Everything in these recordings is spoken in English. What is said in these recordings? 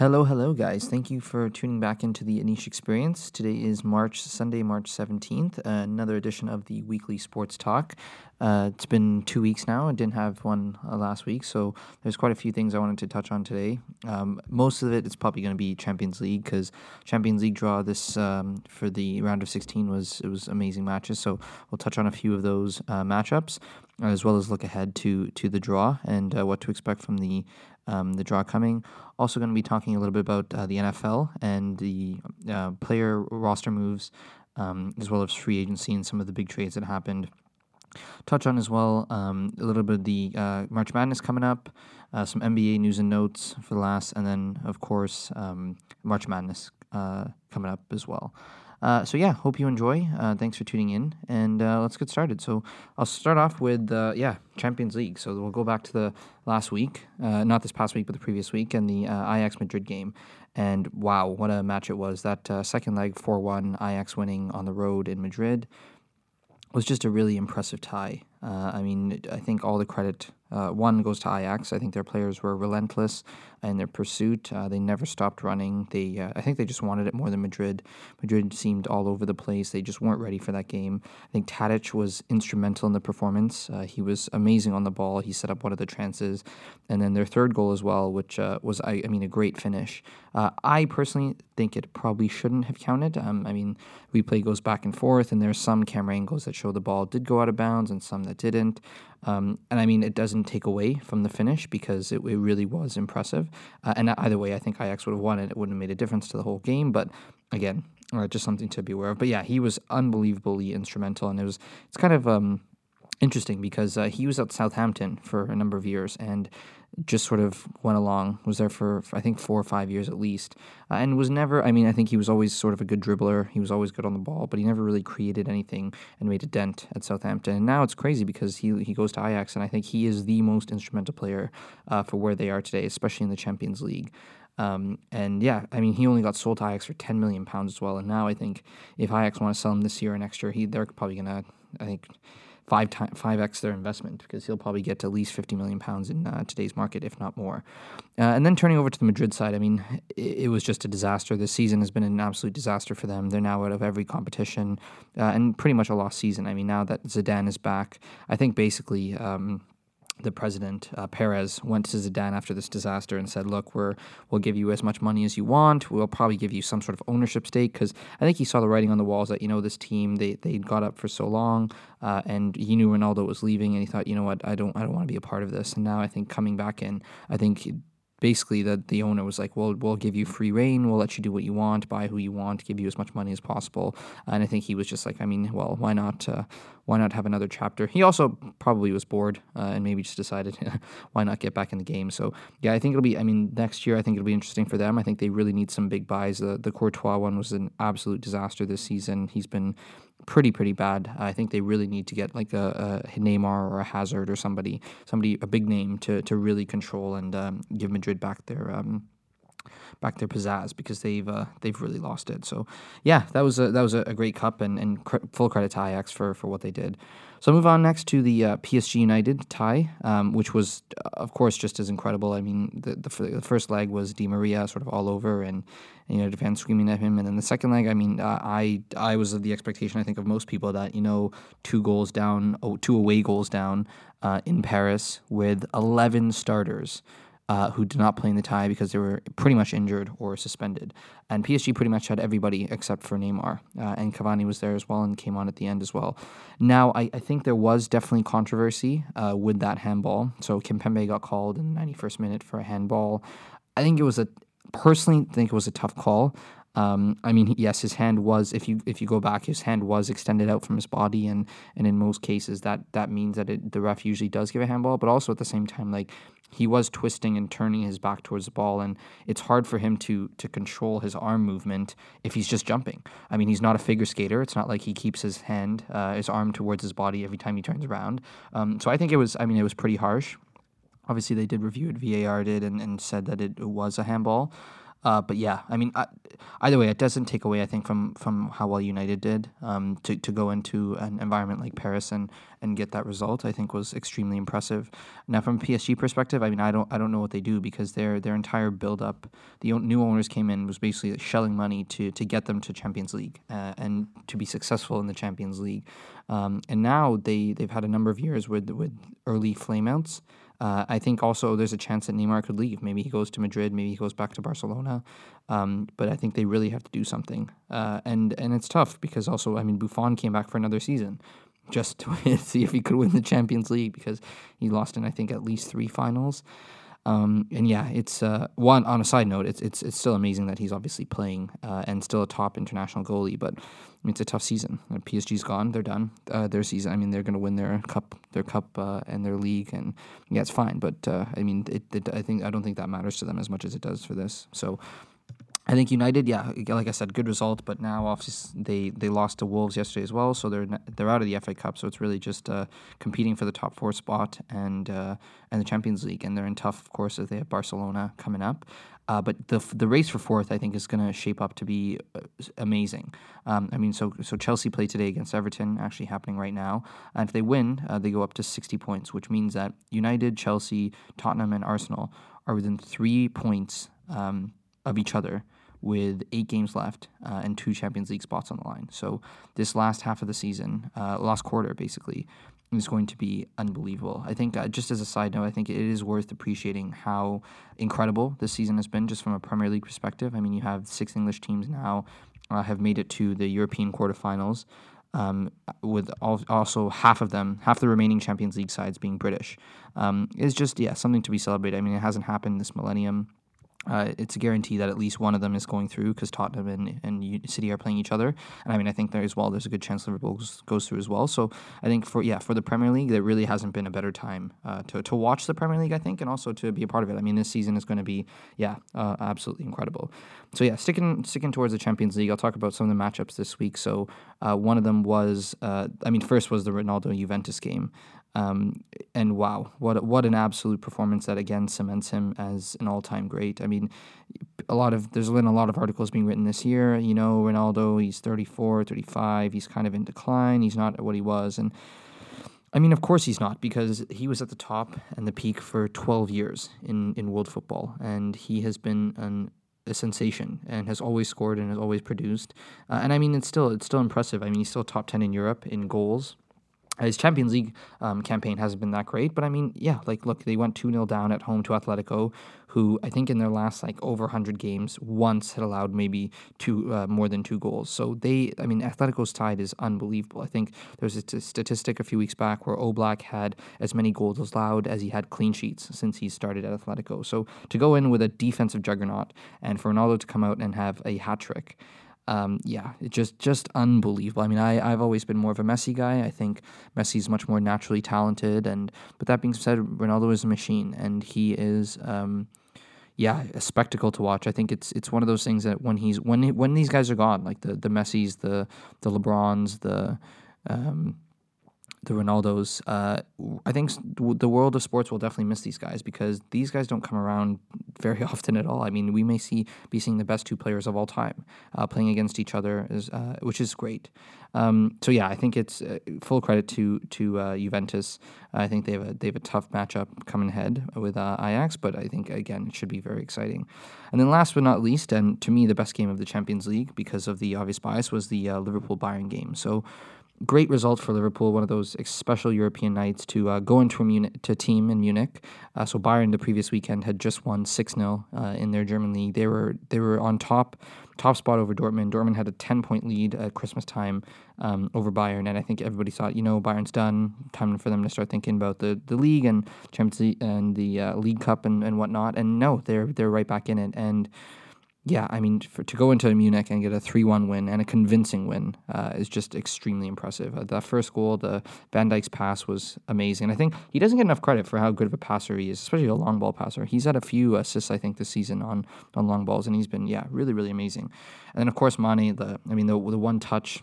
Hello, hello, guys. Thank you for tuning back into the Anish Experience. Today is March, Sunday, March 17th, uh, another edition of the weekly sports talk. Uh, it's been two weeks now. I didn't have one uh, last week, so there's quite a few things I wanted to touch on today. Um, most of it is probably going to be Champions League because Champions League draw this um, for the round of 16 was it was amazing matches. So we'll touch on a few of those uh, matchups as well as look ahead to to the draw and uh, what to expect from the um, the draw coming. Also, going to be talking a little bit about uh, the NFL and the uh, player roster moves, um, as well as free agency and some of the big trades that happened. Touch on as well um, a little bit of the uh, March Madness coming up, uh, some NBA news and notes for the last, and then of course um, March Madness uh, coming up as well. Uh, so yeah, hope you enjoy. Uh, thanks for tuning in, and uh, let's get started. So I'll start off with uh, yeah Champions League. So we'll go back to the last week, uh, not this past week, but the previous week, and the uh, Ajax Madrid game. And wow, what a match it was! That second leg, four one, Ajax winning on the road in Madrid was just a really impressive tie. I mean, I think all the credit uh, one goes to Ajax. I think their players were relentless in their pursuit. Uh, they never stopped running. They, uh, I think, they just wanted it more than Madrid. Madrid seemed all over the place. They just weren't ready for that game. I think Tadic was instrumental in the performance. Uh, he was amazing on the ball. He set up one of the chances, and then their third goal as well, which uh, was, I, I, mean, a great finish. Uh, I personally think it probably shouldn't have counted. Um, I mean, replay goes back and forth, and there's some camera angles that show the ball did go out of bounds and some that didn't. Um, and I mean, it doesn't take away from the finish because it, it really was impressive. Uh, and either way, I think Ajax would have won it. It wouldn't have made a difference to the whole game. But again, uh, just something to be aware of. But yeah, he was unbelievably instrumental, and it was it's kind of um, interesting because uh, he was at Southampton for a number of years, and just sort of went along. Was there for, I think four or five years at least, uh, and was never. I mean, I think he was always sort of a good dribbler. He was always good on the ball, but he never really created anything and made a dent at Southampton. And now it's crazy because he he goes to Ajax, and I think he is the most instrumental player uh, for where they are today, especially in the Champions League. Um, and yeah, I mean, he only got sold to Ajax for ten million pounds as well. And now I think if Ajax want to sell him this year or next year, he they're probably gonna. I think five time, five x their investment because he'll probably get at least fifty million pounds in uh, today's market, if not more. Uh, and then turning over to the Madrid side, I mean, it, it, was just a disaster. This season has been an absolute disaster for them. They're now out of every competition uh, and pretty much a lost season. I mean, now that Zidane is back, I think basically. Um, the president uh, Perez went to Zidane after this disaster and said, "Look, we're we'll give you as much money as you want. We'll probably give you some sort of ownership stake because I think he saw the writing on the walls that you know this team they they got up for so long, uh, and he knew Ronaldo was leaving, and he thought, you know what, I don't I don't want to be a part of this. And now I think coming back in, I think basically that the owner was like, "Well, we'll give you free reign. We'll let you do what you want, buy who you want, give you as much money as possible." And I think he was just like, "I mean, well, why not? Uh, why not have another chapter?" He also probably was bored uh, and maybe just decided, "Why not get back in the game?" So yeah, I think it'll be. I mean, next year I think it'll be interesting for them. I think they really need some big buys. The the Courtois one was an absolute disaster this season. He's been pretty pretty bad. I think they really need to get like a, a Neymar or a Hazard or somebody somebody a big name to to really control and um, give Madrid back their um, back their pizzazz because they've uh, they've really lost it. So yeah, that was a, that was a, great cup and, and cr- full credit to Ajax for for what they did. So I'll move on next to the uh, PSG United tie, um, which was of course just as incredible. I mean, the, the, the first leg was Di Maria sort of all over and, and you know defense screaming at him, and then the second leg, I mean, uh, I I was of the expectation I think of most people that you know two goals down, oh, two away goals down uh, in Paris with eleven starters uh, who did not play in the tie because they were pretty much injured or suspended. And PSG pretty much had everybody except for Neymar. Uh, and Cavani was there as well and came on at the end as well. Now, I, I think there was definitely controversy uh, with that handball. So Kimpembe got called in the 91st minute for a handball. I think it was a, personally, think it was a tough call. Um, I mean, yes, his hand was. If you if you go back, his hand was extended out from his body, and and in most cases, that that means that it, the ref usually does give a handball. But also at the same time, like he was twisting and turning his back towards the ball, and it's hard for him to to control his arm movement if he's just jumping. I mean, he's not a figure skater. It's not like he keeps his hand, uh, his arm towards his body every time he turns around. Um, so I think it was. I mean, it was pretty harsh. Obviously, they did review it. VAR did, and, and said that it, it was a handball. Uh, but yeah, I mean, I, either way, it doesn't take away, I think, from from how well United did um, to to go into an environment like Paris and and get that result. I think was extremely impressive. Now, from a PSG perspective, I mean, I don't I don't know what they do because their their entire build up, the new owners came in was basically shelling money to to get them to Champions League uh, and to be successful in the Champions League. Um, and now they they've had a number of years with with early flameouts. Uh, I think also there's a chance that Neymar could leave. Maybe he goes to Madrid. Maybe he goes back to Barcelona. Um, but I think they really have to do something. Uh, and and it's tough because also I mean Buffon came back for another season, just to see if he could win the Champions League because he lost in I think at least three finals. Um, and yeah, it's uh, one on a side note. It's it's it's still amazing that he's obviously playing uh, and still a top international goalie. But I mean, it's a tough season. PSG's gone; they're done. Uh, their season. I mean, they're going to win their cup, their cup, uh, and their league, and yeah, it's fine. But uh, I mean, it, it, I think I don't think that matters to them as much as it does for this. So I think United, yeah, like I said, good result, but now obviously they, they lost to Wolves yesterday as well, so they're they're out of the FA Cup. So it's really just uh, competing for the top four spot and uh, and the Champions League, and they're in tough, of course, as they have Barcelona coming up. Uh, but the the race for fourth, I think, is going to shape up to be uh, amazing. Um, I mean, so so Chelsea play today against Everton, actually happening right now, and if they win, uh, they go up to sixty points, which means that United, Chelsea, Tottenham, and Arsenal are within three points um, of each other with eight games left uh, and two Champions League spots on the line. So this last half of the season, uh, last quarter basically, is going to be unbelievable. I think, uh, just as a side note, I think it is worth appreciating how incredible this season has been, just from a Premier League perspective. I mean, you have six English teams now uh, have made it to the European quarterfinals. Um, with also half of them, half the remaining Champions League sides being British, um, is just yeah something to be celebrated. I mean, it hasn't happened this millennium uh, it's a guarantee that at least one of them is going through because Tottenham and, and City are playing each other. And I mean, I think there as well, there's a good chance Liverpool goes, goes through as well. So I think for, yeah, for the Premier League, there really hasn't been a better time uh, to, to watch the Premier League, I think, and also to be a part of it. I mean, this season is going to be, yeah, uh, absolutely incredible. So yeah, sticking, sticking towards the Champions League, I'll talk about some of the matchups this week. So uh, one of them was, uh, I mean, first was the Ronaldo Juventus game. Um, and wow, what what an absolute performance that again cements him as an all time great. I mean, a lot of there's been a lot of articles being written this year. You know, Ronaldo, he's 34, 35, he's kind of in decline. He's not what he was, and I mean, of course he's not because he was at the top and the peak for 12 years in in world football, and he has been an a sensation and has always scored and has always produced. Uh, and I mean, it's still it's still impressive. I mean, he's still top 10 in Europe in goals his Champions League um, campaign hasn't been that great, but I mean, yeah, like look, they went 2 0 down at home to Atletico, who I think in their last like over 100 games once had allowed maybe two uh, more than two goals. So they, I mean, Atletico's tide is unbelievable. I think there's a t- statistic a few weeks back where Oblak had as many goals allowed as he had clean sheets since he started at Atletico. So to go in with a defensive juggernaut and for Ronaldo to come out and have a hat trick um, yeah, it just just unbelievable. I mean, I I've always been more of a Messi guy. I think Messi's much more naturally talented, and but that being said, Ronaldo is a machine, and he is. Um, yeah, a spectacle to watch. I think it's it's one of those things that when he's when he, when these guys are gone, like the the Messi's, the the LeBrons, the um, the Ronaldos. Uh, I think the world of sports will definitely miss these guys because these guys don't come around very often at all. I mean, we may see be seeing the best two players of all time uh, playing against each other, is, uh, which is great. Um, so yeah, I think it's uh, full credit to to uh, Juventus. I think they have a they have a tough matchup coming ahead with uh, Ajax, but I think again it should be very exciting. And then last but not least, and to me the best game of the Champions League because of the obvious bias was the Liverpool Bayern game. So great result for Liverpool, one of those special European nights to uh, go into a Munich, to team in Munich. Uh, so Bayern the previous weekend had just won 6-0 uh, in their German league. They were they were on top top spot over Dortmund. Dortmund had a 10 point lead at Christmas time um, over Bayern, and I think everybody thought, you know, Bayern's done. Time for them to start thinking about the, the league and Champions League and the uh, League Cup and, and whatnot. And no, they're they're right back in it. And yeah, I mean, for, to go into Munich and get a 3 1 win and a convincing win uh, is just extremely impressive. Uh, that first goal, the Van Dijk's pass was amazing. I think he doesn't get enough credit for how good of a passer he is, especially a long ball passer. He's had a few assists, I think, this season on, on long balls, and he's been, yeah, really, really amazing. And then, of course, Mane, the, I mean, the, the one touch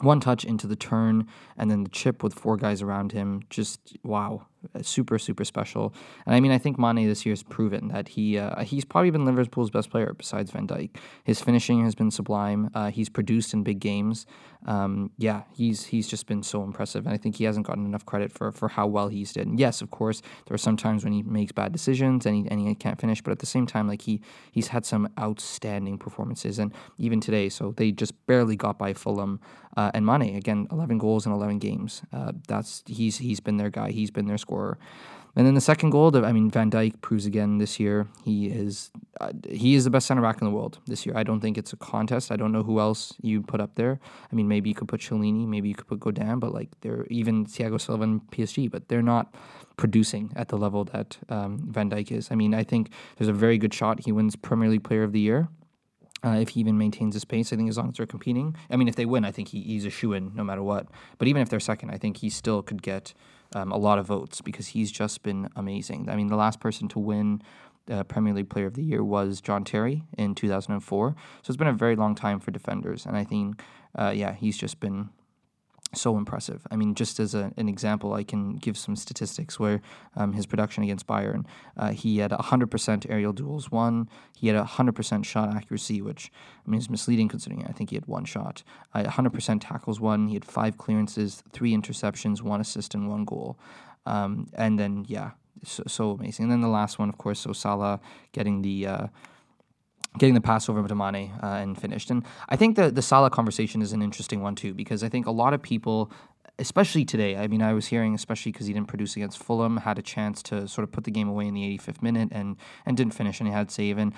one touch into the turn and then the chip with four guys around him just wow super super special. And I mean, I think Mane this year has proven that he uh, he's probably been Liverpool's best player besides Van Dijk. His finishing has been sublime. Uh, he's produced in big games. Um, yeah, he's he's just been so impressive, and I think he hasn't gotten enough credit for for how well he's did. And yes, of course, there are some times when he makes bad decisions and he and he can't finish, but at the same time, like he he's had some outstanding performances, and even today, so they just barely got by Fulham. Uh, and Mane again, eleven goals in eleven games. Uh, that's he's he's been their guy. He's been their scorer. And then the second goal, I mean, Van Dijk proves again this year he is uh, he is the best center back in the world this year. I don't think it's a contest. I don't know who else you put up there. I mean, maybe you could put Chiellini, maybe you could put Godin, but like they're even Thiago Silva and PSG, but they're not producing at the level that um, Van Dijk is. I mean, I think there's a very good shot he wins Premier League Player of the Year. Uh, if he even maintains his pace, I think as long as they're competing. I mean, if they win, I think he, he's a shoe in no matter what. But even if they're second, I think he still could get um, a lot of votes because he's just been amazing. I mean, the last person to win uh, Premier League Player of the Year was John Terry in 2004. So it's been a very long time for defenders, and I think, uh, yeah, he's just been so impressive. I mean, just as a, an example, I can give some statistics where um, his production against Bayern, uh, he had 100% aerial duels won. He had 100% shot accuracy, which I mean is misleading considering I think he had one shot. Uh, 100% tackles won. He had five clearances, three interceptions, one assist, and one goal. Um, and then yeah, so, so, amazing. And then the last one, of course, so Salah getting the. Uh, getting the pass over to Mane uh, and finished. And I think the the Salah conversation is an interesting one too because I think a lot of people. Especially today, I mean, I was hearing, especially because he didn't produce against Fulham, had a chance to sort of put the game away in the 85th minute and and didn't finish, and he had save. And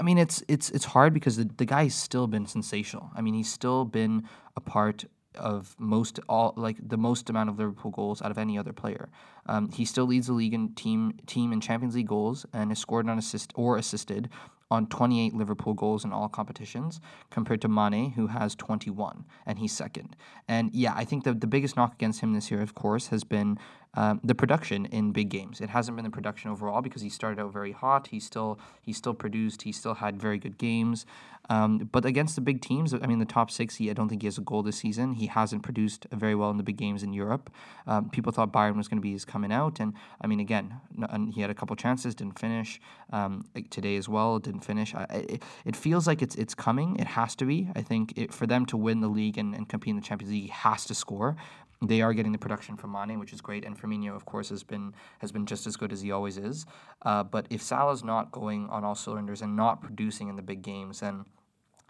I mean, it's it's it's hard because the, the guy's still been sensational. I mean, he's still been a part of most all like the most amount of Liverpool goals out of any other player. Um, he still leads the league in team team in Champions League goals and has scored on assist or assisted on 28 Liverpool goals in all competitions, compared to Mane, who has 21, and he's second. And yeah, I think the, the biggest knock against him this year, of course, has been um, the production in big games. It hasn't been the production overall because he started out very hot. He still he still produced. He still had very good games. Um, but against the big teams, I mean, the top six, he, I don't think he has a goal this season. He hasn't produced very well in the big games in Europe. Um, people thought Bayern was going to be his coming out, and I mean, again, he had a couple chances, didn't finish. Um, today as well, didn't finish. I, it, it, feels like it's it's coming. It has to be. I think it, for them to win the league and, and compete in the Champions League, he has to score they are getting the production from Mane, which is great, and Firmino, of course, has been has been just as good as he always is. Uh, but if Salah's not going on all cylinders and not producing in the big games, then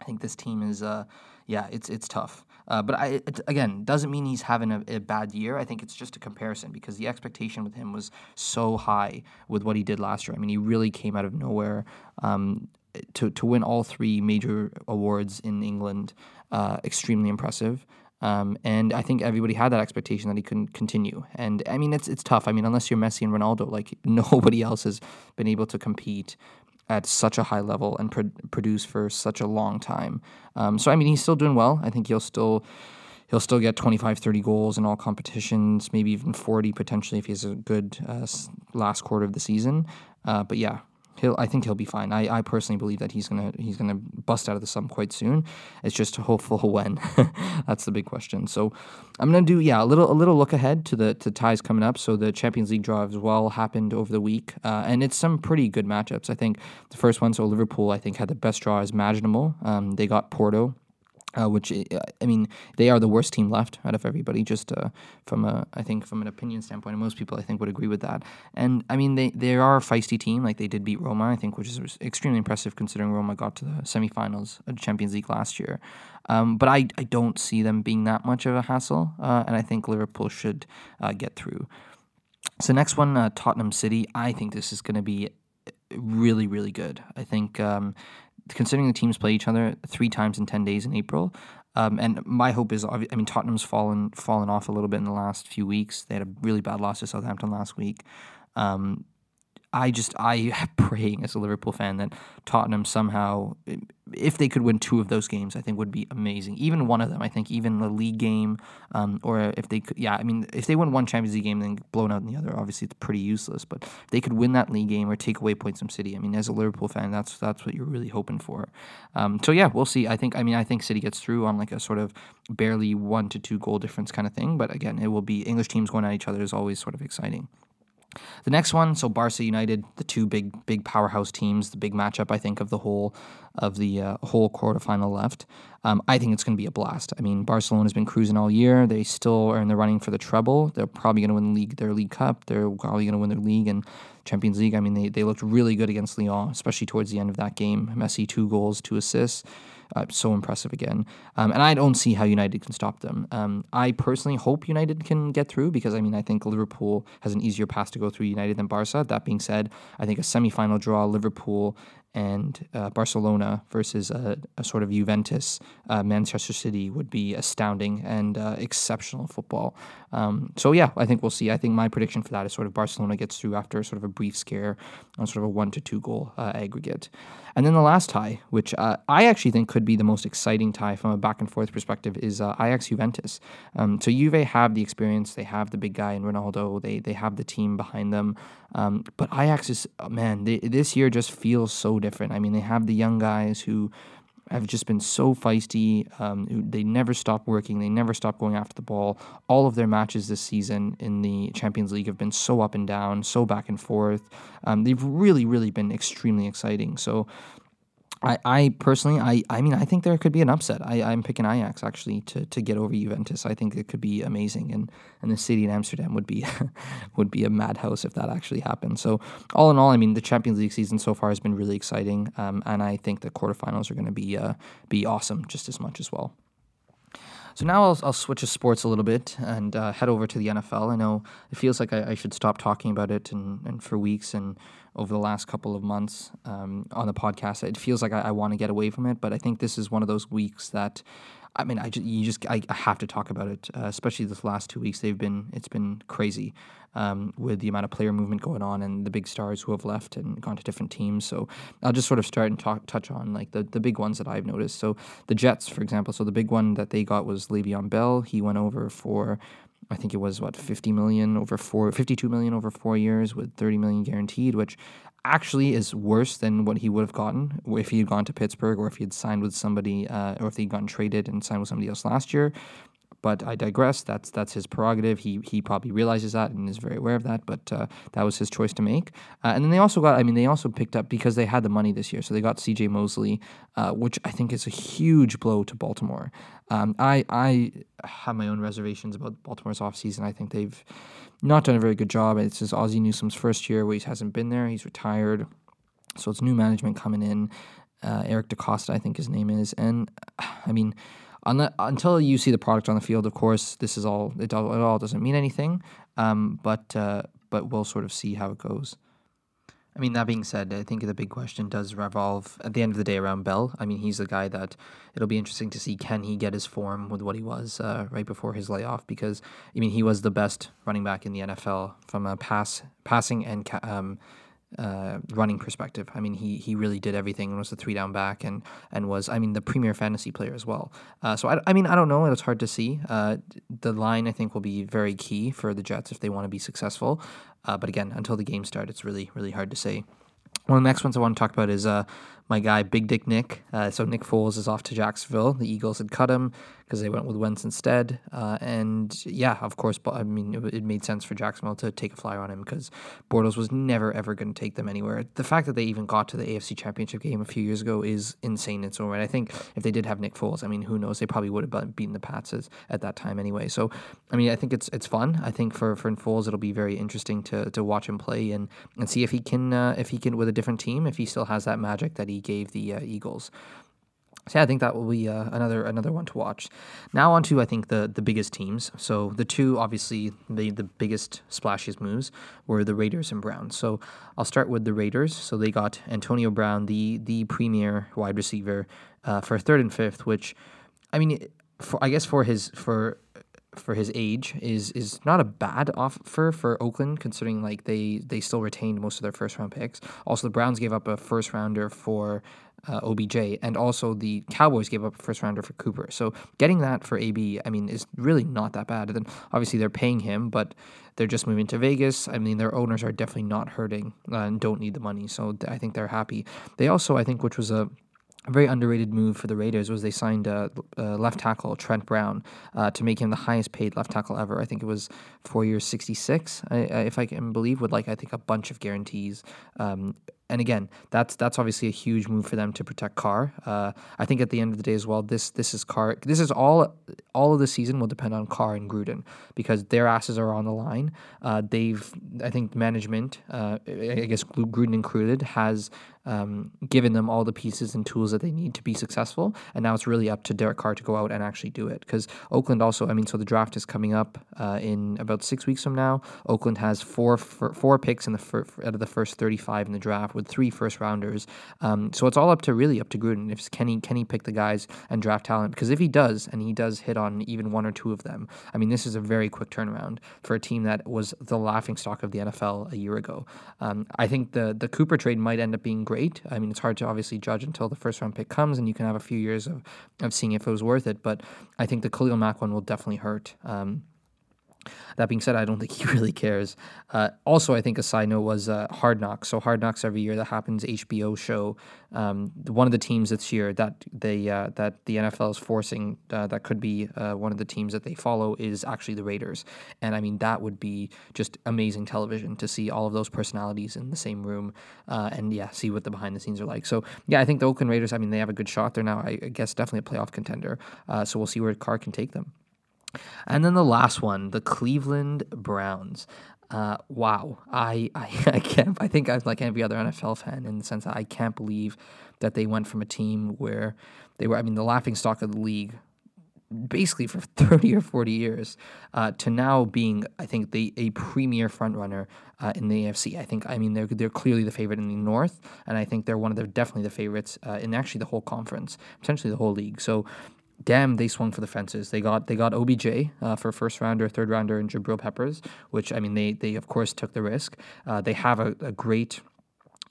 I think this team is, uh, yeah, it's it's tough. Uh, but I, it, again, doesn't mean he's having a, a, bad year. I think it's just a comparison because the expectation with him was so high with what he did last year. I mean, he really came out of nowhere. Um, to, to win all three major awards in England, uh, extremely impressive. Um, and I think everybody had that expectation that he couldn't continue. And I mean, it's it's tough. I mean, unless you're Messi and Ronaldo, like nobody else has been able to compete at such a high level and pro- produce for such a long time. Um, so I mean, he's still doing well. I think he'll still he'll still get 25, 30 goals in all competitions, maybe even 40 potentially if he has a good uh, last quarter of the season. Uh, but yeah, he'll I think he'll be fine. I, I personally believe that he's gonna he's gonna bust out of the sum quite soon. It's just hopeful when. That's the big question. So I'm gonna do yeah a little a little look ahead to the to ties coming up. So the Champions League draw as well happened over the week, uh, and it's some pretty good matchups. I think the first one, so Liverpool, I think had the best draw as imaginable. Um, they got Porto uh, which I mean, they are the worst team left out of everybody. Just uh, from a, I think from an opinion standpoint, and most people I think would agree with that. And I mean, they they are a feisty team. Like they did beat Roma, I think, which is extremely impressive considering Roma got to the semifinals of the Champions League last year. Um, but I I don't see them being that much of a hassle, uh, and I think Liverpool should uh, get through. So next one, uh, Tottenham City. I think this is going to be really really good. I think. Um, considering the teams play each other three times in 10 days in April. Um, and my hope is, I mean, Tottenham's fallen fallen off a little bit in the last few weeks. They had a really bad loss to Southampton last week. Um, I just I am praying as a Liverpool fan that Tottenham somehow, if they could win two of those games, I think would be amazing. Even one of them, I think, even the league game, um, or if they could, yeah, I mean, if they win one Champions League game, and then blown out in the other, obviously it's pretty useless. But they could win that league game or take away points from City. I mean, as a Liverpool fan, that's that's what you're really hoping for. Um, so yeah, we'll see. I think, I mean, I think City gets through on like a sort of barely one to two goal difference kind of thing. But again, it will be English teams going at each other is always sort of exciting. The next one, so Barca United, the two big big powerhouse teams, the big matchup I think of the whole of the uh, whole quarterfinal left. Um, I think it's going to be a blast. I mean, Barcelona's been cruising all year. They still are in the running for the treble. They're probably going to win league their league cup. They're probably going to win their league and Champions League. I mean, they they looked really good against Lyon, especially towards the end of that game. Messi two goals, two assists. Uh, so impressive again. Um, and I don't see how United can stop them. Um, I personally hope United can get through because, I mean, I think Liverpool has an easier path to go through United than Barca. That being said, I think a semi-final draw, Liverpool and uh, Barcelona versus a, a, sort of Juventus, uh, Manchester City would be astounding and uh, exceptional football. Um, so yeah, I think we'll see. I think my prediction for that is sort of Barcelona gets through after sort of a brief scare on sort of a one to two goal uh, aggregate, and then the last tie, which uh, I actually think could be the most exciting tie from a back and forth perspective, is uh, Ajax Juventus. Um, so Juve have the experience, they have the big guy in Ronaldo, they they have the team behind them. Um, but Ajax is man, they, this year just feels so different. I mean, they have the young guys who have just been so feisty. Um, they never stop working. They never stop going after the ball. All of their matches this season in the Champions League have been so up and down, so back and forth. Um, they've really, really been extremely exciting. So I, I personally, I, I mean, I think there could be an upset. I, I'm picking Ajax actually to, to get over Juventus. I think it could be amazing, and, and the city in Amsterdam would be would be a madhouse if that actually happened. So all in all, I mean, the Champions League season so far has been really exciting, um, and I think the quarterfinals are going to be uh, be awesome just as much as well. So now I'll, I'll switch to sports a little bit and uh, head over to the NFL. I know it feels like I, I, should stop talking about it and, and for weeks and over the last couple of months um, on the podcast. It feels like I, I want to get away from it, but I think this is one of those weeks that I mean, I just, you just I, I have to talk about it, uh, especially this last two weeks. They've been it's been crazy um, with the amount of player movement going on and the big stars who have left and gone to different teams. So I'll just sort of start and talk touch on like the, the big ones that I've noticed. So the Jets, for example. So the big one that they got was Le'Veon Bell. He went over for I think it was what 50 million over four 52 million over 4 years with 30 million guaranteed which actually is worse than what he would have gotten if he had gone to Pittsburgh or if he had signed with somebody uh, or if he'd gotten traded and signed with somebody else last year. But I digress. That's that's his prerogative. He he probably realizes that and is very aware of that. But uh, that was his choice to make. Uh, and then they also got. I mean, they also picked up because they had the money this year. So they got C.J. Mosley, uh, which I think is a huge blow to Baltimore. Um, I I have my own reservations about Baltimore's offseason. I think they've not done a very good job. It's his Ozzie Newsome's first year where he hasn't been there. He's retired, so it's new management coming in. Uh, Eric DeCosta, I think his name is, and I mean, until you see the product on the field, of course, this is all it, all, it all doesn't mean anything. Um, but uh, but we'll sort of see how it goes. I mean, that being said, I think the big question does revolve at the end of the day around Bell. I mean, he's the guy that it'll be interesting to see can he get his form with what he was uh, right before his layoff because I mean he was the best running back in the NFL from a pass passing and um, uh, running perspective. I mean, he he really did everything and was a three down back and and was I mean the premier fantasy player as well. Uh, so I, I mean I don't know. It's hard to see. Uh, the line I think will be very key for the Jets if they want to be successful. Uh, but again, until the game starts, it's really really hard to say. One of the next ones I want to talk about is uh, my guy Big Dick Nick. Uh, so Nick Foles is off to Jacksonville. The Eagles had cut him because they went with Wentz instead. Uh, and yeah, of course, I mean, it, it, made sense for Jacksonville to take a flyer on him because Bortles was never ever going to take them anywhere. The fact that they even got to the AFC Championship game a few years ago is insane in its own right. I think if they did have Nick Foles, I mean, who knows? They probably would have beaten the Pats at that time anyway. So, I mean, I think it's it's fun. I think for for Foles, it'll be very interesting to to watch him play and and see if he can uh, if he can with a different team if he still has that magic that he gave the uh, Eagles. So yeah, I think that will be uh, another another one to watch. Now on to I think the the biggest teams. So the two obviously the the biggest splashiest moves were the Raiders and Browns. So I'll start with the Raiders. So they got Antonio Brown, the the premier wide receiver, uh, for third and fifth, which I mean, for I guess for his for for his age is is not a bad offer for Oakland considering like they they still retained most of their first round picks. Also the Browns gave up a first rounder for uh, OBJ, and also the Cowboys gave up a first rounder for Cooper. So getting that for AB, I mean, is really not that bad. And then obviously they're paying him, but they're just moving to Vegas. I mean, their owners are definitely not hurting uh, and don't need the money, so I think they're happy. They also, I think, which was a a very underrated move for the Raiders was they signed uh, uh, left tackle Trent Brown uh, to make him the highest paid left tackle ever. I think it was four years, sixty six, if I can believe, with like I think a bunch of guarantees. Um, and again, that's that's obviously a huge move for them to protect Carr. Uh, I think at the end of the day as well, this this is Carr. This is all all of the season will depend on Carr and Gruden because their asses are on the line. They've I think management, I guess Gruden included, has um, given them all the pieces and tools that they need to be successful. And now it's really up to Derek Carr to go out and actually do it. Because Oakland also, I mean, so the draft is coming up uh, in about six weeks from now. Oakland has four four picks in the fir- out of the first 35 in the draft with three first rounders. Um, so it's all up to really up to Gruden. If Kenny Kenny pick the guys and draft talent? Because if he does, and he does hit on even one or two of them, I mean, this is a very quick turnaround for a team that was the laughing stock of the NFL a year ago. Um, I think the the Cooper trade might end up being great great. I mean, it's hard to obviously judge until the first round pick comes, and you can have a few years of, of seeing if it was worth it. But I think the Khalil Mack one will definitely hurt. Um, that being said, I don't think he really cares. Uh, also, I think a side note was uh, Hard Knocks. So Hard Knocks every year that happens HBO show. Um, one of the teams this year that they uh, that the NFL is forcing uh, that could be uh, one of the teams that they follow is actually the Raiders. And I mean that would be just amazing television to see all of those personalities in the same room uh, and yeah, see what the behind the scenes are like. So yeah, I think the Oakland Raiders. I mean they have a good shot. They're now I guess definitely a playoff contender. so we'll see where Carr can take them. And then the last one, the Cleveland Browns. Uh, wow, I, I I can't. I think I'm like every other NFL fan in the sense that I can't believe that they went from a team where they were. I mean, the laughing stock of the league, basically for thirty or forty years, uh, to now being, I think, the a premier frontrunner uh, in the AFC. I think. I mean, they're they're clearly the favorite in the North, and I think they're one of the definitely the favorites uh, in actually the whole conference, potentially the whole league. So damn, they swung for the fences. They got they got OBJ uh, for first rounder, third rounder, and Jabril Peppers, which I mean they they of course took the risk. Uh, they have a, a great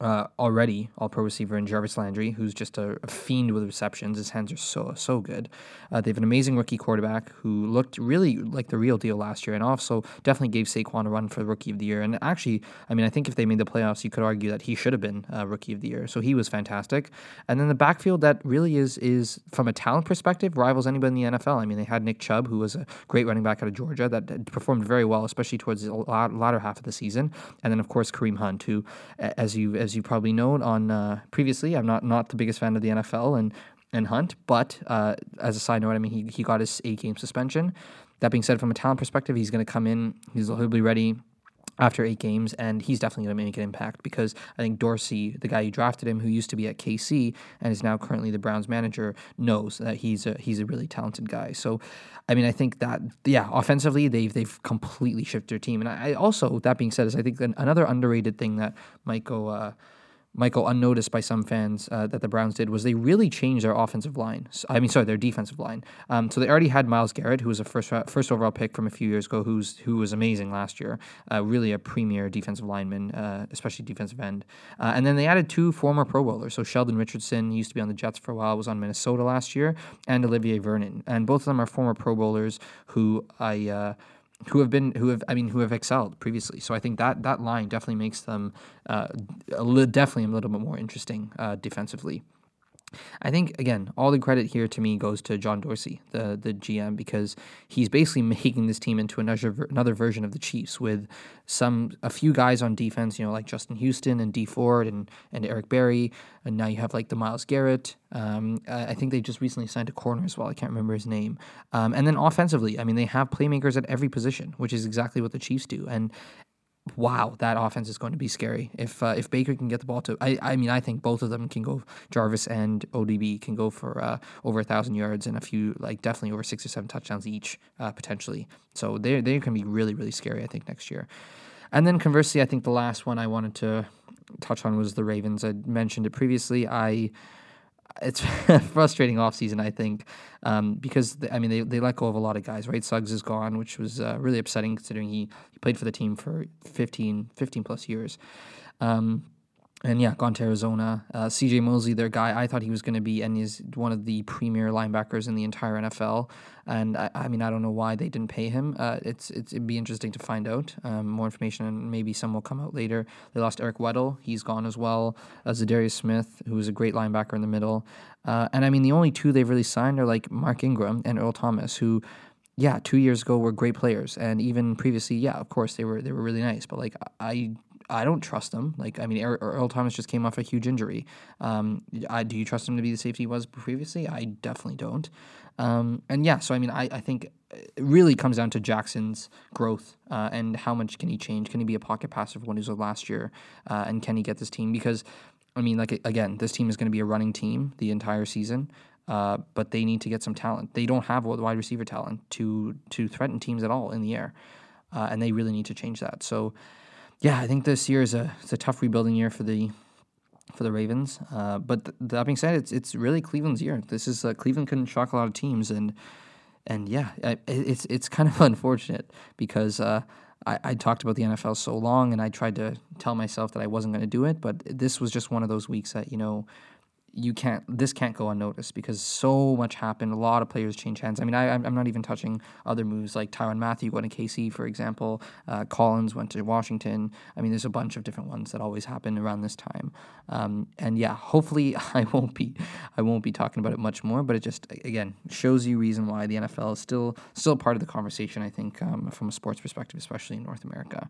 uh, already all pro receiver in Jarvis Landry, who's just a, a, fiend with receptions. His hands are so, so good. Uh, they have an amazing rookie quarterback who looked really like the real deal last year and also definitely gave Saquon a run for rookie of the year. And actually, I mean, I think if they made the playoffs, you could argue that he should have been uh, rookie of the year. So he was fantastic. And then the backfield that really is, is from a talent perspective, rivals anybody in the NFL. I mean, they had Nick Chubb, who was a great running back out of Georgia that performed very well, especially towards the latter half of the season. And then, of course, Kareem Hunt, who, as you, as you probably know on uh, previously, I'm not not the biggest fan of the NFL and and Hunt, but uh, as a side note, I mean he he got his eight game suspension. That being said, from a talent perspective, he's going to come in. He's he'll be ready after eight games, and he's definitely going to make an impact because I think Dorsey, the guy who drafted him, who used to be at KC and is now currently the Browns manager, knows that he's a he's a really talented guy. So, I mean, I think that yeah, offensively they've they've completely shifted their team, and I, I also that being said is I think another underrated thing that go. Uh, go unnoticed by some fans uh, that the Browns did was they really changed their offensive line. So, I mean, sorry, their defensive line. Um, so they already had Myles Garrett, who was a first first overall pick from a few years ago, who's who was amazing last year, uh, really a premier defensive lineman, uh, especially defensive end. Uh, and then they added two former Pro Bowlers. So Sheldon Richardson used to be on the Jets for a while, was on Minnesota last year, and Olivier Vernon, and both of them are former Pro Bowlers who I uh, who have been who have I mean who have excelled previously. So I think that that line definitely makes them uh, a li- definitely a little bit more interesting uh, defensively. I think again, all the credit here to me goes to John Dorsey, the the GM, because he's basically making this team into another another version of the Chiefs with some a few guys on defense, you know, like Justin Houston and Dee Ford and and Eric Berry, and now you have like the Myles Garrett. Um, I think they just recently signed a corner as well. I can't remember his name. Um, and then offensively, I mean, they have playmakers at every position, which is exactly what the Chiefs do. And wow, that offense is going to be scary. If uh, if Baker can get the ball to, I, I mean, I think both of them can go. Jarvis and ODB can go for uh, over a thousand yards and a few, like definitely over six or seven touchdowns each, uh, potentially. So they they can be really really scary. I think next year. And then conversely, I think the last one I wanted to touch on was the Ravens. I mentioned it previously. I it's frustrating offseason, I think, um, because I mean they, they let go of a lot of guys. Right, Suggs is gone, which was uh, really upsetting considering he, he played for the team for 15, 15 plus years. Um, and yeah, gone to Arizona. Uh, CJ Mosley, their guy, I thought he was going to be and is one of the premier linebackers in the entire NFL. And I, I mean, I don't know why they didn't pay him. Uh, it's, it's it'd be interesting to find out um, more information, and maybe some will come out later. They lost Eric Weddle, he's gone as well. Uh, Za'Darius Smith, who was a great linebacker in the middle. Uh, and I mean, the only two they've really signed are like Mark Ingram and Earl Thomas, who yeah, two years ago were great players, and even previously, yeah, of course they were they were really nice. But like I I don't trust him. Like, I mean, Earl Thomas just came off a huge injury. Um, I, do you trust him to be the safety he was previously? I definitely don't. Um, and yeah, so I mean, I, I think it really comes down to Jackson's growth uh, and how much can he change? Can he be a pocket passer for what he was last year? Uh, and can he get this team? Because, I mean, like, again, this team is going to be a running team the entire season. Uh, but they need to get some talent. They don't have wide receiver talent to to threaten teams at all in the air, uh, and they really need to change that. So, yeah, I think this year is a it's a tough rebuilding year for the for the Ravens. Uh, but th- that being said, it's it's really Cleveland's year. This is uh, Cleveland couldn't shock a lot of teams, and and yeah, it's it's kind of unfortunate because. Uh, I, I talked about the NFL so long, and I tried to tell myself that I wasn't going to do it. But this was just one of those weeks that you know you can't this can't go unnoticed because so much happened. A lot of players change hands. I mean, I, I'm not even touching other moves like Tyrann Mathieu went to KC, for example. Uh, Collins went to Washington. I mean, there's a bunch of different ones that always happen around this time. Um, and yeah, hopefully I won't be I won't be talking about it much more. But it just again shows you reason why the NFL is still still part of the conversation. I think um, from a sports perspective, especially in North America.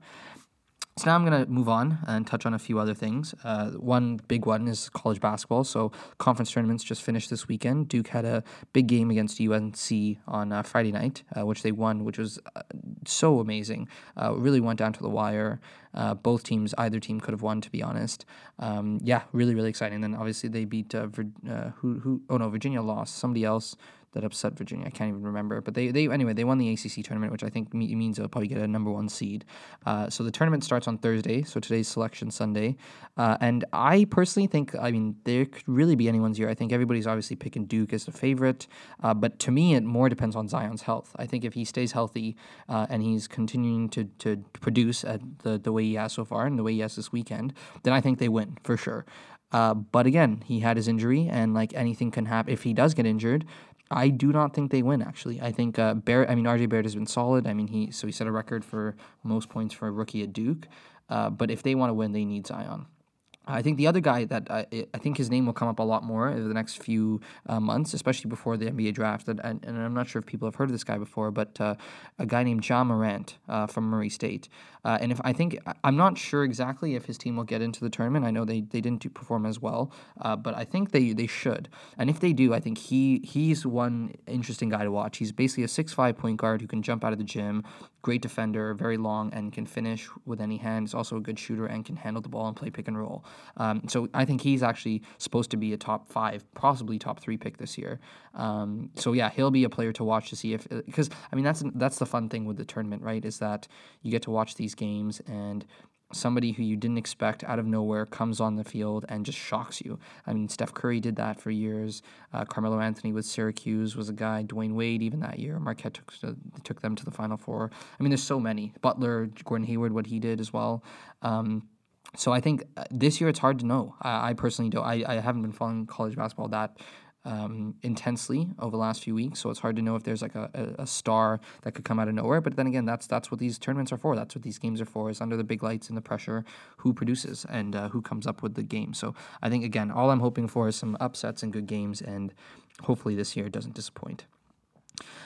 So now I'm going to move on and touch on a few other things. Uh, one big one is college basketball. So conference tournaments just finished this weekend. Duke had a big game against UNC on uh, Friday night, uh, which they won, which was uh, so amazing. Uh, really went down to the wire. Uh, both teams, either team could have won, to be honest. Um, yeah, really, really exciting. And then obviously they beat Vir- who who oh no Virginia lost somebody else that upset Virginia. I can't even remember, but they they anyway they won the ACC tournament, which I think means they'll probably get a number one seed. Uh, so the tournament starts on Thursday, so today's selection Sunday, uh, and I personally think I mean there could really be anyone's year. I think everybody's obviously picking Duke as the favorite, uh, but to me it more depends on Zion's health. I think if he stays healthy uh, and he's continuing to to produce at the the way he has so far and the way he has this weekend, then I think they win for sure. Uh, but again, he had his injury, and like anything can happen. If he does get injured, I do not think they win. Actually, I think uh, Barrett. I mean, RJ Barrett has been solid. I mean, he so he set a record for most points for a rookie at Duke. Uh, but if they want to win, they need Zion. I think the other guy that uh, I think his name will come up a lot more in the next few uh, months, especially before the NBA draft. And, and, I'm not sure if people have heard of this guy before, but uh, a guy named Ja Morant uh, from Murray State. Uh, and if I think I'm not sure exactly if his team will get into the tournament. I know they, they didn't do, perform as well, uh, but I think they they should. And if they do, I think he he's one interesting guy to watch. He's basically a six five point guard who can jump out of the gym, great defender, very long, and can finish with any hand. He's also a good shooter and can handle the ball and play pick and roll. Um, so I think he's actually supposed to be a top five, possibly top three pick this year. Um, so yeah, he'll be a player to watch to see if because I mean that's that's the fun thing with the tournament, right? Is that you get to watch these games and somebody who you didn't expect out of nowhere comes on the field and just shocks you. I mean, Steph Curry did that for years. Uh, Carmelo Anthony with Syracuse was a guy. Dwyane Wade even that year. Marquette took, took them to the Final Four. I mean, there's so many. Butler, Gordon Hayward, what he did as well. Um, so I think uh, this year it's hard to know. I, I personally don't. I, I haven't been following college basketball that um, intensely over the last few weeks. So it's hard to know if there's like a, a, star that could come out of nowhere. But then again, that's that's what these tournaments are for. That's what these games are for. Is under the big lights and the pressure, who produces and uh, who comes up with the game. So I think again, all I'm hoping for is some upsets and good games, and hopefully this year doesn't disappoint.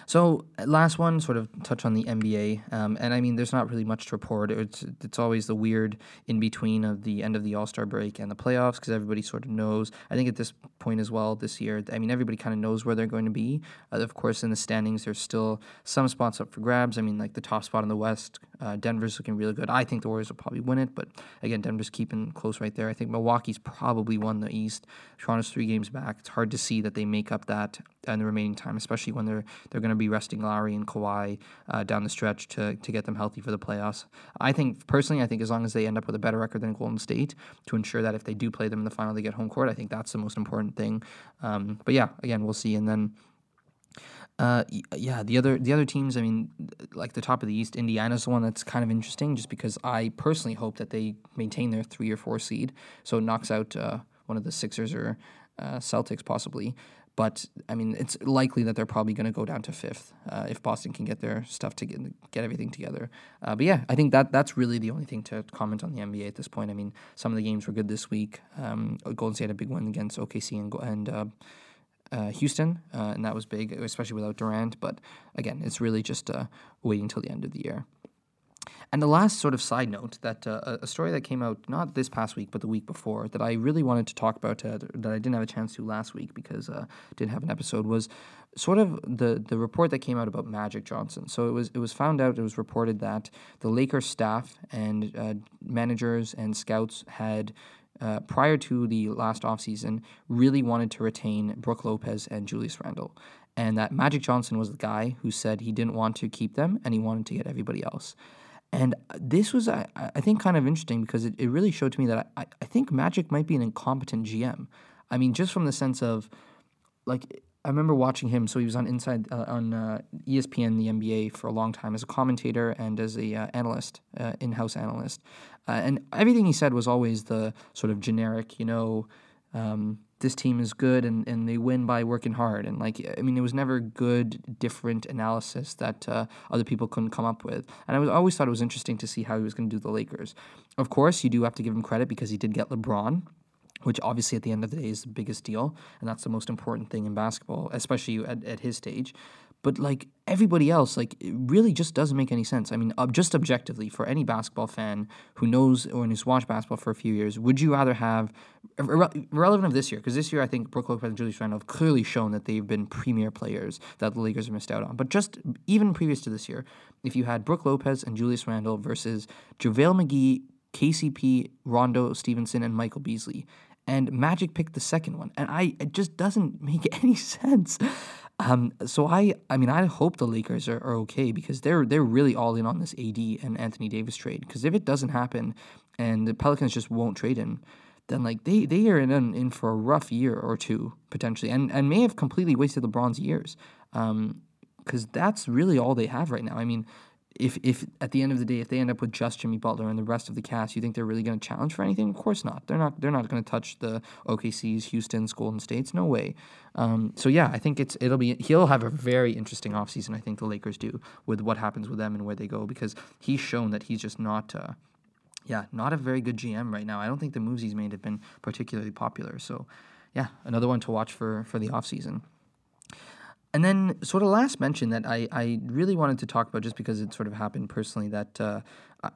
So last one, sort of touch on the NBA, um, and I mean, there's not really much to report. It's it's always the weird in between of the end of the All Star break and the playoffs because everybody sort of knows. I think at this point as well this year, I mean, everybody kind of knows where they're going to be. Uh, of course, in the standings, there's still some spots up for grabs. I mean, like the top spot in the West, uh, Denver's looking really good. I think the Warriors will probably win it, but again, Denver's keeping close right there. I think Milwaukee's probably won the East. Toronto's three games back. It's hard to see that they make up that in the remaining time, especially when they're they're going to be resting Lowry and Kawhi uh, down the stretch to to get them healthy for the playoffs. I think personally, I think as long as they end up with a better record than Golden State, to ensure that if they do play them in the final, they get home court. I think that's the most important thing. Um, but yeah, again, we'll see. And then Uh, yeah, the other the other teams. I mean, like the top of the East, Indiana's the one that's kind of interesting, just because I personally hope that they maintain their three or four seed, so it knocks out uh, one of the Sixers or uh, Celtics possibly. But I mean, it's likely that they're probably going to go down to fifth uh, if Boston can get their stuff to get, get everything together. Uh, but yeah, I think that that's really the only thing to comment on the NBA at this point. I mean, some of the games were good this week. Um, Golden State had a big win against OKC and and uh, uh, Houston, uh, and that was big, especially without Durant. But again, it's really just uh, waiting until the end of the year. And the last sort of side note that uh, a story that came out not this past week but the week before that I really wanted to talk about uh, that I didn't have a chance to last week because uh, didn't have an episode was sort of the the report that came out about Magic Johnson. So it was it was found out it was reported that the Lakers staff and uh, managers and scouts had uh, prior to the last offseason, really wanted to retain Brook Lopez and Julius Randle. And that Magic Johnson was the guy who said he didn't want to keep them and he wanted to get everybody else. And this was, I, I think, kind of interesting because it, it really showed to me that I, I think Magic might be an incompetent GM. I mean, just from the sense of, like, I remember watching him. So he was on Inside uh, on uh, ESPN, the NBA, for a long time as a commentator and as a uh, analyst, uh, in-house analyst. Uh, and everything he said was always the sort of generic, you know, um, this team is good and, and they win by working hard. And like, I mean, it was never good, different analysis that uh, other people couldn't come up with. And I was always thought it was interesting to see how he was going to do the Lakers. Of course, you do have to give him credit because he did get LeBron which obviously at the end of the day is the biggest deal and that's the most important thing in basketball especially at, at his stage but like everybody else like it really just doesn't make any sense i mean uh, just objectively for any basketball fan who knows or has watched basketball for a few years would you rather have irrelevant of this year because this year i think brook lopez and julius randle have clearly shown that they've been premier players that the lakers have missed out on but just even previous to this year if you had brook lopez and julius randle versus javale mcgee KCP, Rondo Stephenson, and Michael Beasley and Magic picked the second one, and I it just doesn't make any sense. Um, so I, I mean, I hope the Lakers are, are okay because they're they're really all in on this AD and Anthony Davis trade. Because if it doesn't happen, and the Pelicans just won't trade him, then like they they are in in for a rough year or two potentially, and and may have completely wasted LeBron's years. Um, because that's really all they have right now. I mean, if if at the end of the day, if they end up with just Jimmy Butler and the rest of the cast, you think they're really going to challenge for anything? Of course not. They're not. They're not going to touch the OKC's, Houston's, Golden States. No way. Um, so yeah, I think it's it'll be he'll have a very interesting offseason, I think the Lakers do with what happens with them and where they go because he's shown that he's just not. Uh, yeah, not a very good GM right now. I don't think the moves he's made have been particularly popular. So, yeah, another one to watch for for the offseason. And then, sort of last mention that I, I really wanted to talk about just because it sort of happened personally that uh,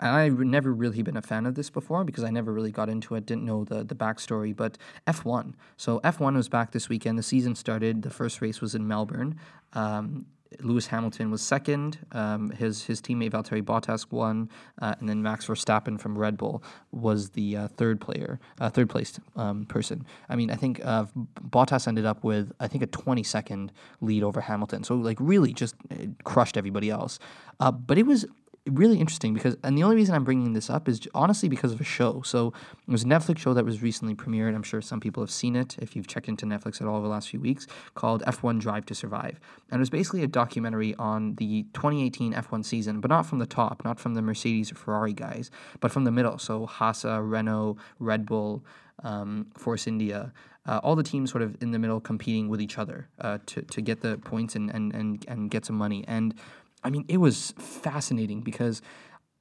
I've never really been a fan of this before because I never really got into it, didn't know the, the backstory. But F1. So F1 was back this weekend. The season started. The first race was in Melbourne. Um, Lewis Hamilton was second. Um, his his teammate Valtteri Bottas won, uh, and then Max Verstappen from Red Bull was the uh, third player, uh, third placed um, person. I mean, I think uh, Bottas ended up with I think a 20 second lead over Hamilton. So like really just uh, crushed everybody else. Uh, but it was really interesting because, and the only reason I'm bringing this up is honestly because of a show. So it was a Netflix show that was recently premiered. I'm sure some people have seen it if you've checked into Netflix at all over the last few weeks, called F1 Drive to Survive. And it was basically a documentary on the 2018 F1 season, but not from the top, not from the Mercedes or Ferrari guys, but from the middle. So Haas, Renault, Red Bull, um, Force India. Uh, all the teams sort of in the middle competing with each other uh, to, to get the points and, and, and, and get some money. And I mean, it was fascinating because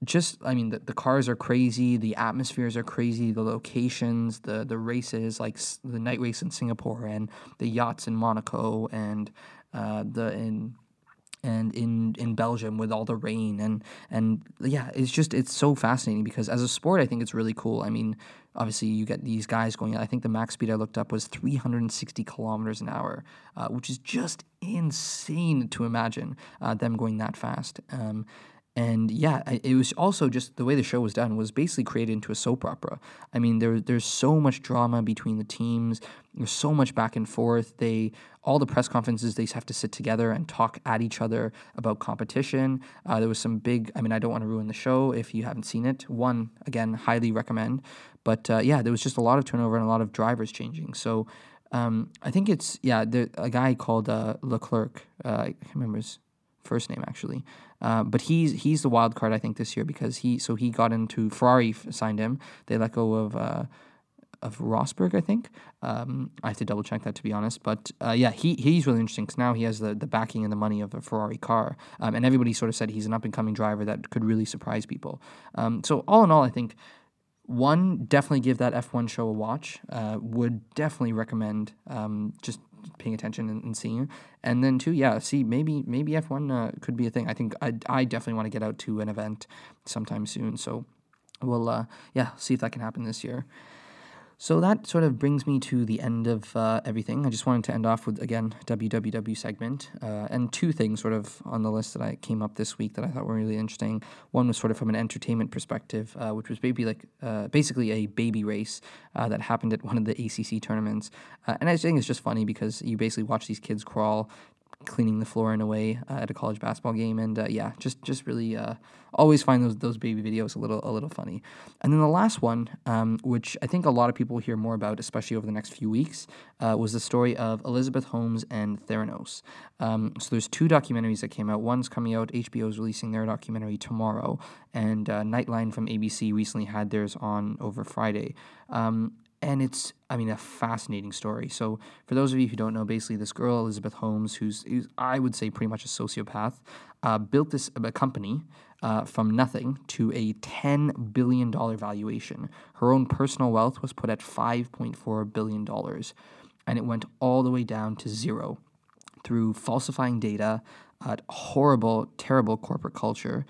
just I mean the, the cars are crazy, the atmospheres are crazy, the locations, the the races like the night race in Singapore and the yachts in Monaco and uh, the in and in in Belgium with all the rain and and yeah, it's just it's so fascinating because as a sport, I think it's really cool. I mean, obviously you get these guys going. I think the max speed I looked up was 360 kilometers an hour, uh, which is just insane to imagine uh, them going that fast. Um, and yeah, it was also just the way the show was done was basically created into a soap opera. I mean, there there's so much drama between the teams. There's so much back and forth. They all the press conferences they have to sit together and talk at each other about competition. Uh, there was some big. I mean, I don't want to ruin the show if you haven't seen it. One again, highly recommend. But uh, yeah, there was just a lot of turnover and a lot of drivers changing. So Um, I think it's yeah, there, a guy called uh, Leclerc. Uh, I can't remember his first name actually, uh, but he's he's the wild card I think this year because he so he got into Ferrari signed him. They let go of uh, of Rosberg, I think. Um, I have to double check that to be honest, but uh, yeah, he he's really interesting because now he has the the backing and the money of a Ferrari car, um, and everybody sort of said he's an up and coming driver that could really surprise people. Um, so all in all, I think one, definitely give that F1 show a watch. Uh, would definitely recommend um, just paying attention and, and, seeing. And then two, yeah, see maybe maybe F1 uh, could be a thing. I think I, I definitely want to get out to an event sometime soon. So we'll uh, yeah see if that can happen this year. So that sort of brings me to the end of uh, everything. I just wanted to end off with, again, WWW segment. Uh, and two things sort of on the list that I came up this week that I thought were really interesting. One was sort of from an entertainment perspective, uh, which was baby like uh, basically a baby race uh, that happened at one of the ACC tournaments. Uh, and I think it's just funny because you basically watch these kids crawl cleaning the floor in a way uh, at a college basketball game, and uh, yeah, just just really uh, always find those those baby videos a little a little funny. And then the last one, um, which I think a lot of people hear more about, especially over the next few weeks, uh, was the story of Elizabeth Holmes and Theranos. Um, so there's two documentaries that came out. One's coming out. HBO is releasing their documentary tomorrow, and uh, Nightline from ABC recently had theirs on over Friday. Um, and it's I mean a fascinating story. So for those of you who don't know, basically this girl Elizabeth Holmes, who's, who's I would say pretty much a sociopath, uh, built this a company uh, from nothing to a ten billion dollar valuation. Her own personal wealth was put at five point four billion dollars, and it went all the way down to zero through falsifying data, uh, horrible, terrible corporate culture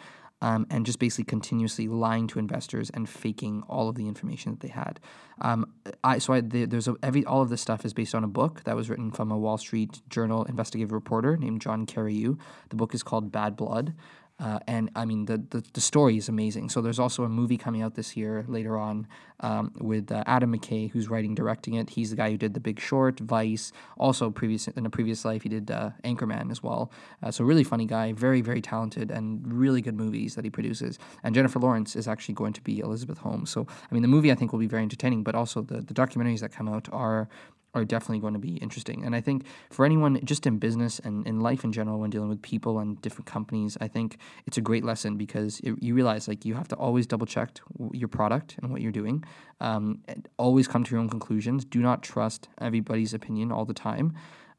um, and just basically continuously lying to investors and faking all of the information that they had. Um, I so I, there's a, every all of this stuff is based on a book that was written from a Wall Street Journal investigative reporter named John Carreyrou. The book is called Bad Blood. Uh, and I mean, the, the, the story is amazing. So there's also a movie coming out this year later on um, with uh, Adam McKay, who's writing, directing it. He's the guy who did The Big Short, Vice. Also, previous in a previous life, he did uh, Anchorman as well. Uh, so really funny guy, very very talented, and really good movies that he produces. And Jennifer Lawrence is actually going to be Elizabeth Holmes. So I mean, the movie I think will be very entertaining, but also the the documentaries that come out are are definitely going to be interesting. And I think for anyone just in business and in life in general, when dealing with people and different companies, I think it's a great lesson because it, you realize like you have to always double check your product and what you're doing. Um, always come to your own conclusions. Do not trust everybody's opinion all the time.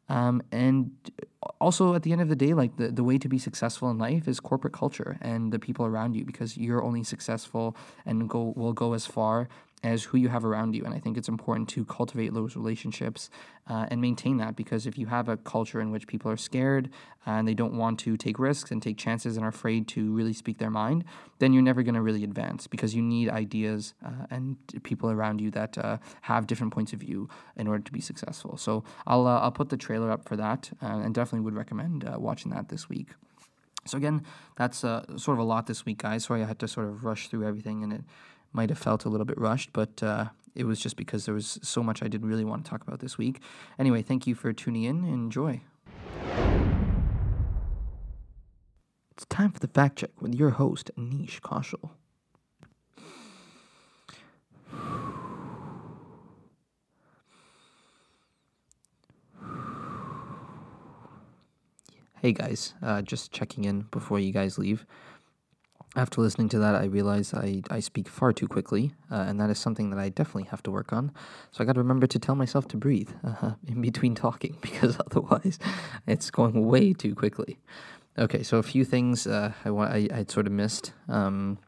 Um, and also at the end of the day, like the, the way to be successful in life is corporate culture and the people around you because you're only successful and go will go as far as who you have around you. And I think it's important to cultivate those relationships uh, and maintain that because if you have a culture in which people are scared uh, and they don't want to take risks and take chances and are afraid to really speak their mind, then you're never going to really advance because you need ideas uh, and people around you that uh, have different points of view in order to be successful. So I'll, uh, I'll put the trailer up for that uh, and definitely would recommend watching that this week. So again, that's sort of a lot this week, guys. Sorry I had to sort of rush through everything and it might have felt a little bit rushed, but uh, it was just because there was so much I didn't really want to talk about this week. Anyway, thank you for tuning in. Enjoy. It's time for the fact check with your host, Anish Kaushal. Hey guys, uh, just checking in before you guys leave after listening to that, I realize I, I speak far too quickly, uh, and that is something that I definitely have to work on. So I got to remember to tell myself to breathe uh, in between talking, because otherwise it's going way too quickly. Okay, so a few things uh, I want I I'd sort of missed. Um,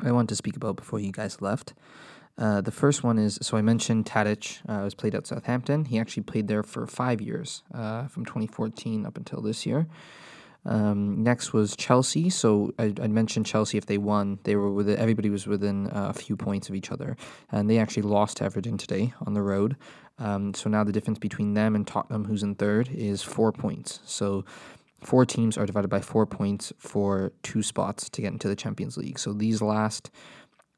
I want to speak about before you guys left. Uh, the first one is so I mentioned Tadic uh, was played at Southampton. He actually played there for five years, uh, from 2014 up until this year. Um, next was Chelsea. So I, I, mentioned Chelsea. If they won, they were with everybody was within uh, a few points of each other, and they actually lost to Everton today on the road. Um, so now the difference between them and Tottenham, who's in third, is four points. So four teams are divided by four points for two spots to get into the Champions League. So these last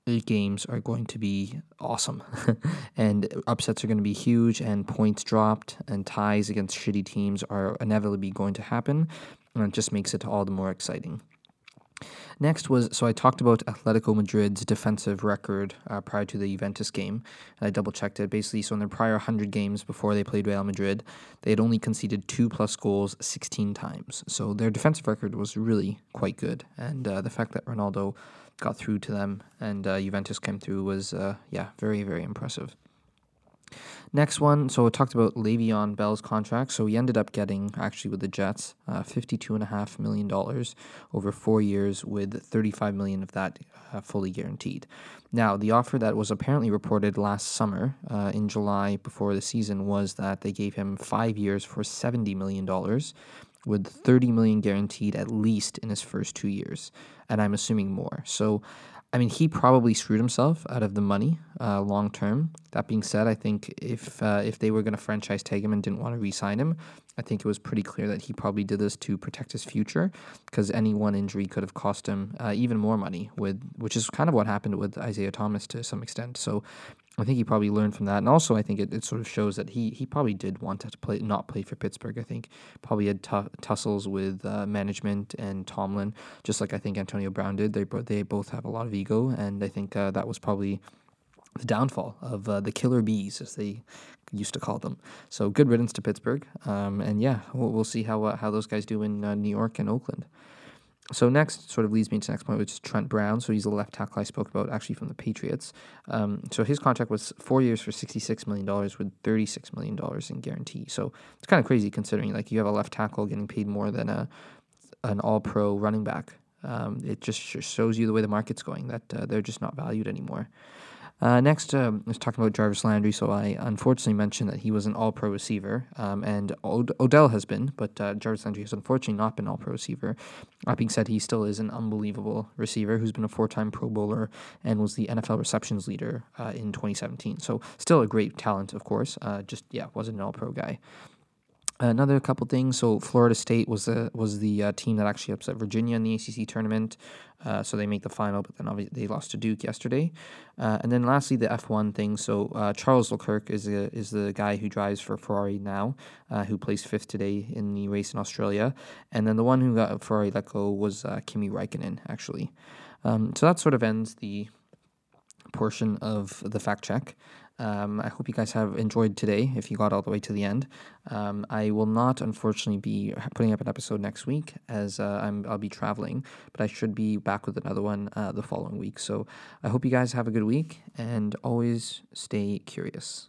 eight games are going to be awesome. and upsets are going to be huge, and points dropped and ties against shitty teams are inevitably going to happen and it just makes it all the more exciting. Next was so I talked about Atletico Madrid's defensive record uh, prior to the Juventus game. I double checked it. Basically, so in their prior 100 games before they played Real Madrid, they had only conceded two plus goals 16 times. So their defensive record was really quite good. And uh, the fact that Ronaldo got through to them and uh, Juventus came through was, uh, yeah, very, very impressive. Next one, so we talked about Le'Veon Bell's contract. So he ended up getting, actually with the Jets, uh, $52.5 million over four years, with 35 million of that uh, fully guaranteed. Now, the offer that was apparently reported last summer uh, in July before the season was that they gave him five years for $70 million, with 30 million guaranteed at least in his first two years, and I'm assuming more. So I mean, he probably screwed himself out of the money uh, long term. That being said, I think if uh, if they were going to franchise tag him and didn't want to re-sign him, I think it was pretty clear that he probably did this to protect his future, because any one injury could have cost him uh, even more money. With which is kind of what happened with Isaiah Thomas to some extent. So I think he probably learned from that, and also I think it, it sort of shows that he he probably did want to play not play for Pittsburgh. I think probably had t- tussles with uh, management and Tomlin, just like I think Antonio Brown did. They they both have a lot of ego, and I think uh, that was probably the downfall of uh, the killer bees, as they used to call them. So good riddance to Pittsburgh, um, and yeah, we'll, we'll see how uh, how those guys do in uh, New York and Oakland. So next sort of leads me to next point, which is Trent Brown. So he's the left tackle I spoke about, actually from the Patriots. Um, so his contract was four years for sixty-six million dollars with thirty-six million dollars in guarantee. So it's kind of crazy considering like you have a left tackle getting paid more than a an All-Pro running back. Um, it just shows you the way the market's going that uh, they're just not valued anymore. Uh, next, um, let's talk about Jarvis Landry. So I unfortunately mentioned that he was an All-Pro receiver, um, and Od- Odell has been, but uh, Jarvis Landry has unfortunately not been All-Pro receiver. That being said, he still is an unbelievable receiver who's been a four-time Pro Bowler and was the NFL receptions leader uh, in 2017. So still a great talent, of course. Uh, just yeah, wasn't an All-Pro guy. Another couple things. So Florida State was the was the uh, team that actually upset Virginia in the ACC tournament. Uh, so they make the final, but then obviously they lost to Duke yesterday. Uh, and then lastly, the F one thing. So uh, Charles Leclerc is a, is the guy who drives for Ferrari now, uh, who placed fifth today in the race in Australia. And then the one who got Ferrari let go was uh, Kimi Raikkonen actually. Um, so that sort of ends the portion of the fact check. Um, I hope you guys have enjoyed today if you got all the way to the end. Um, I will not, unfortunately, be putting up an episode next week as uh, I'm, I'll be traveling, but I should be back with another one uh, the following week. So I hope you guys have a good week and always stay curious.